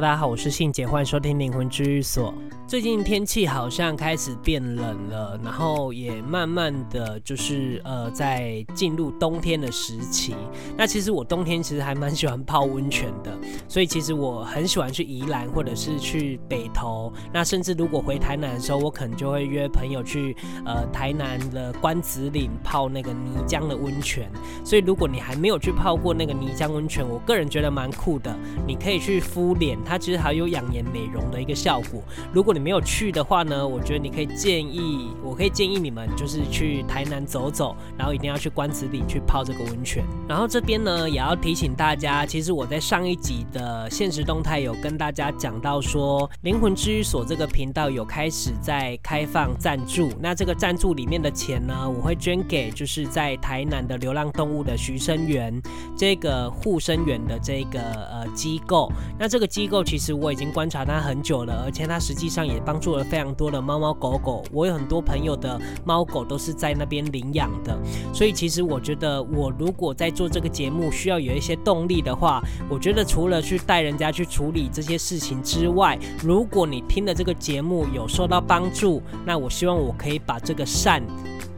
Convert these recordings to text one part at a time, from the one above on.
大家好，我是信姐，欢迎收听灵魂治愈所。最近天气好像开始变冷了，然后也慢慢的就是呃，在进入冬天的时期。那其实我冬天其实还蛮喜欢泡温泉的，所以其实我很喜欢去宜兰或者是去北投。那甚至如果回台南的时候，我可能就会约朋友去呃台南的关子岭泡那个泥浆的温泉。所以如果你还没有去泡过那个泥浆温泉，我个人觉得蛮酷的。你可以去敷脸，它其实还有养颜美容的一个效果。如果你没有去的话呢，我觉得你可以建议，我可以建议你们就是去台南走走，然后一定要去关子岭去泡这个温泉。然后这边呢，也要提醒大家，其实我在上一集的现实动态有跟大家讲到说，灵魂治愈所这个频道有开始在开放赞助，那这个赞助里面的钱呢，我会捐给就是在台南的流浪动物的徐生源这个护生员的这个呃机构。那这个机构其实我已经观察它很久了，而且它实际上也帮。助了非常多的猫猫狗狗，我有很多朋友的猫狗都是在那边领养的，所以其实我觉得，我如果在做这个节目需要有一些动力的话，我觉得除了去带人家去处理这些事情之外，如果你听了这个节目有受到帮助，那我希望我可以把这个善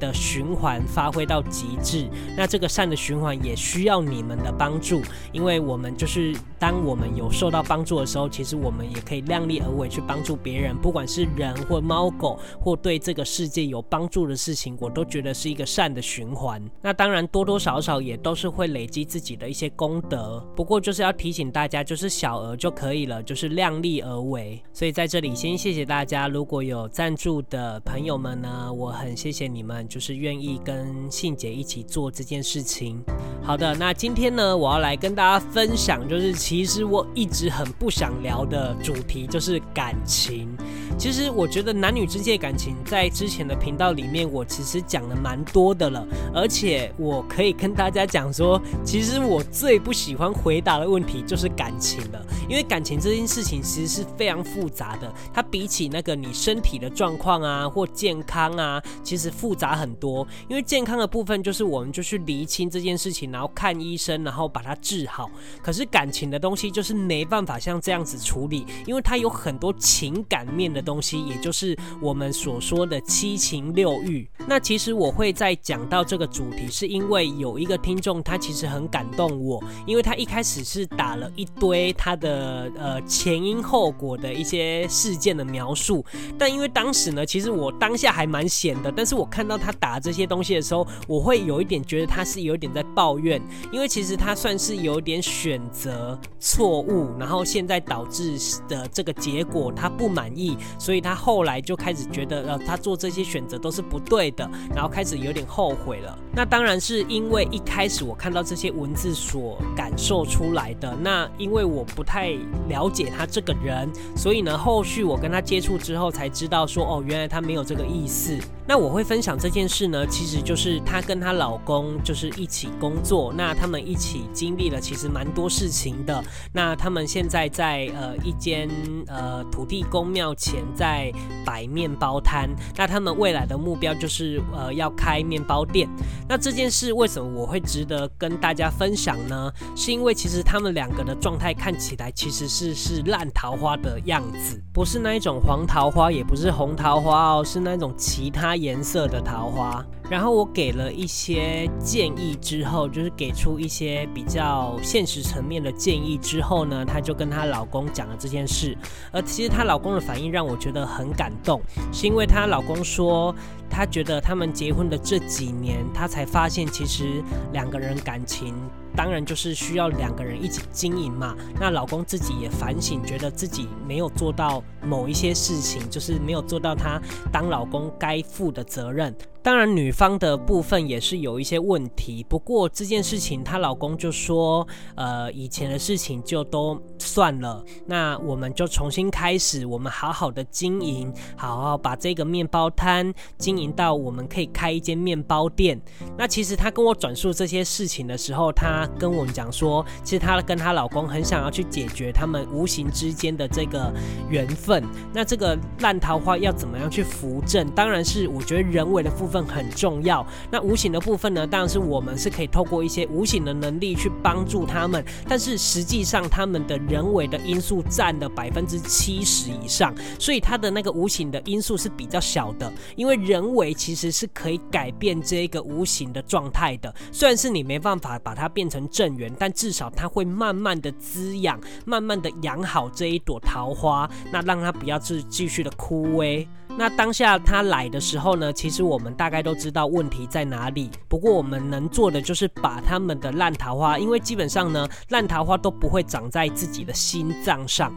的循环发挥到极致，那这个善的循环也需要你们的帮助，因为我们就是当我们有受到帮助的时候，其实我们也可以量力而为去帮助别人，不管是人或猫狗或对这个世界有帮助的事情，我都觉得是一个善的循环。那当然多多少少也都是会累积自己的一些功德，不过就是要提醒大家，就是小额就可以了，就是量力而为。所以在这里先谢谢大家，如果有赞助的朋友们呢，我很谢谢你们。就是愿意跟信姐一起做这件事情。好的，那今天呢，我要来跟大家分享，就是其实我一直很不想聊的主题，就是感情。其实我觉得男女之间的感情，在之前的频道里面，我其实讲了蛮多的了。而且我可以跟大家讲说，其实我最不喜欢回答的问题就是感情了，因为感情这件事情其实是非常复杂的。它比起那个你身体的状况啊，或健康啊，其实复杂很多。因为健康的部分就是我们就去厘清这件事情，然后看医生，然后把它治好。可是感情的东西就是没办法像这样子处理，因为它有很多情感面的东西，也就是我们所说的七情六欲。那其实我会在讲到这个主题，是因为有一个听众他其实很感动我，因为他一开始是打了一堆他的呃呃前因后果的一些事件的描述，但因为当时呢，其实我当下还蛮闲的，但是我看到他打这些东西的时候，我会有一点觉得他是有一点在抱怨，因为其实他算是有点选择错误，然后现在导致的这个结果他不满意。所以他后来就开始觉得，呃，他做这些选择都是不对的，然后开始有点后悔了。那当然是因为一开始我看到这些文字所感受出来的。那因为我不太了解他这个人，所以呢，后续我跟他接触之后才知道说，哦，原来他没有这个意思。那我会分享这件事呢，其实就是她跟她老公就是一起工作，那他们一起经历了其实蛮多事情的。那他们现在在呃一间呃土地公庙前在摆面包摊，那他们未来的目标就是呃要开面包店。那这件事为什么我会值得跟大家分享呢？是因为其实他们两个的状态看起来其实是是烂桃花的样子，不是那一种黄桃花，也不是红桃花哦，是那种其他。颜色的桃花，然后我给了一些建议之后，就是给出一些比较现实层面的建议之后呢，她就跟她老公讲了这件事。而其实她老公的反应让我觉得很感动，是因为她老公说，他觉得他们结婚的这几年，他才发现其实两个人感情。当然就是需要两个人一起经营嘛。那老公自己也反省，觉得自己没有做到某一些事情，就是没有做到他当老公该负的责任。当然，女方的部分也是有一些问题。不过这件事情，她老公就说，呃，以前的事情就都算了。那我们就重新开始，我们好好的经营，好好把这个面包摊经营到我们可以开一间面包店。那其实她跟我转述这些事情的时候，她跟我们讲说，其实她跟她老公很想要去解决他们无形之间的这个缘分。那这个烂桃花要怎么样去扶正？当然是我觉得人为的部分。很重要。那无形的部分呢，当然是我们是可以透过一些无形的能力去帮助他们，但是实际上他们的人为的因素占了百分之七十以上，所以他的那个无形的因素是比较小的，因为人为其实是可以改变这个无形的状态的。虽然是你没办法把它变成成正缘，但至少它会慢慢的滋养，慢慢的养好这一朵桃花，那让它不要继继续的枯萎。那当下它来的时候呢，其实我们大概都知道问题在哪里。不过我们能做的就是把他们的烂桃花，因为基本上呢，烂桃花都不会长在自己的心脏上。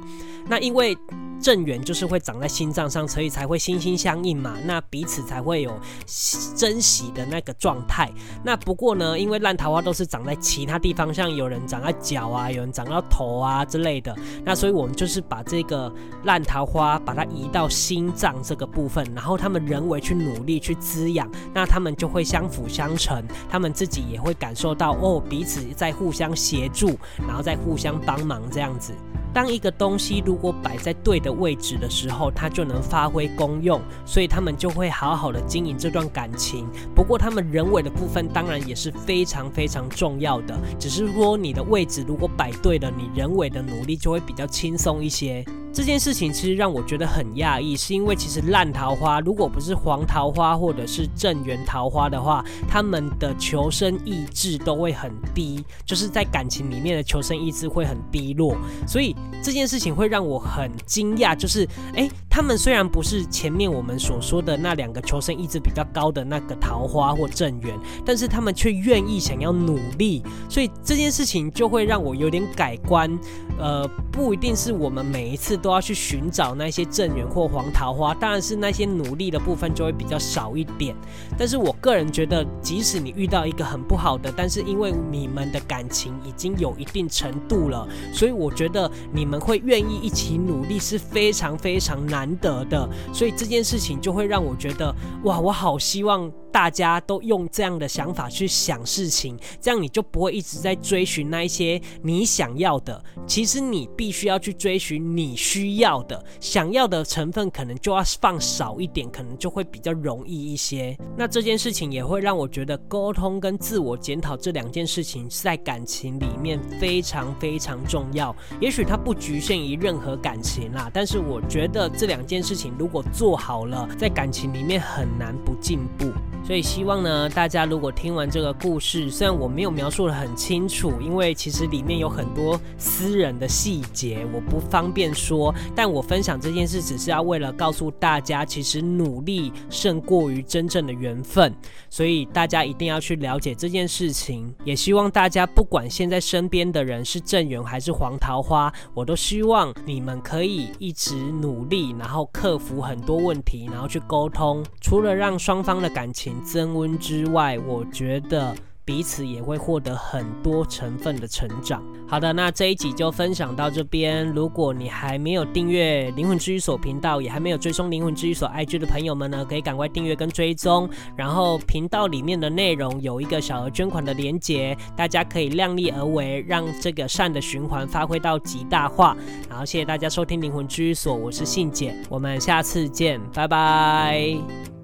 那因为。正缘就是会长在心脏上，所以才会心心相印嘛，那彼此才会有珍惜的那个状态。那不过呢，因为烂桃花都是长在其他地方，像有人长在脚啊，有人长到头啊之类的，那所以我们就是把这个烂桃花把它移到心脏这个部分，然后他们人为去努力去滋养，那他们就会相辅相成，他们自己也会感受到哦，彼此在互相协助，然后再互相帮忙这样子。当一个东西如果摆在对的位置的时候，它就能发挥功用，所以他们就会好好的经营这段感情。不过他们人为的部分当然也是非常非常重要的，只是说你的位置如果摆对了，你人为的努力就会比较轻松一些。这件事情其实让我觉得很讶异，是因为其实烂桃花如果不是黄桃花或者是正缘桃花的话，他们的求生意志都会很低，就是在感情里面的求生意志会很低落。所以这件事情会让我很惊讶，就是诶，他们虽然不是前面我们所说的那两个求生意志比较高的那个桃花或正缘，但是他们却愿意想要努力，所以这件事情就会让我有点改观。呃，不一定是我们每一次都要去寻找那些正缘或黄桃花，当然是那些努力的部分就会比较少一点。但是我个人觉得，即使你遇到一个很不好的，但是因为你们的感情已经有一定程度了，所以我觉得你们会愿意一起努力是非常非常难得的。所以这件事情就会让我觉得，哇，我好希望。大家都用这样的想法去想事情，这样你就不会一直在追寻那一些你想要的。其实你必须要去追寻你需要的，想要的成分可能就要放少一点，可能就会比较容易一些。那这件事情也会让我觉得沟通跟自我检讨这两件事情在感情里面非常非常重要。也许它不局限于任何感情啦，但是我觉得这两件事情如果做好了，在感情里面很难不进步。所以希望呢，大家如果听完这个故事，虽然我没有描述得很清楚，因为其实里面有很多私人的细节，我不方便说。但我分享这件事，只是要为了告诉大家，其实努力胜过于真正的缘分。所以大家一定要去了解这件事情。也希望大家不管现在身边的人是正缘还是黄桃花，我都希望你们可以一直努力，然后克服很多问题，然后去沟通。除了让双方的感情增温之外，我觉得彼此也会获得很多成分的成长。好的，那这一集就分享到这边。如果你还没有订阅灵魂治愈所频道，也还没有追踪灵魂治愈所 IG 的朋友们呢，可以赶快订阅跟追踪。然后频道里面的内容有一个小额捐款的连结，大家可以量力而为，让这个善的循环发挥到极大化。然后谢谢大家收听灵魂治愈所，我是信姐，我们下次见，拜拜。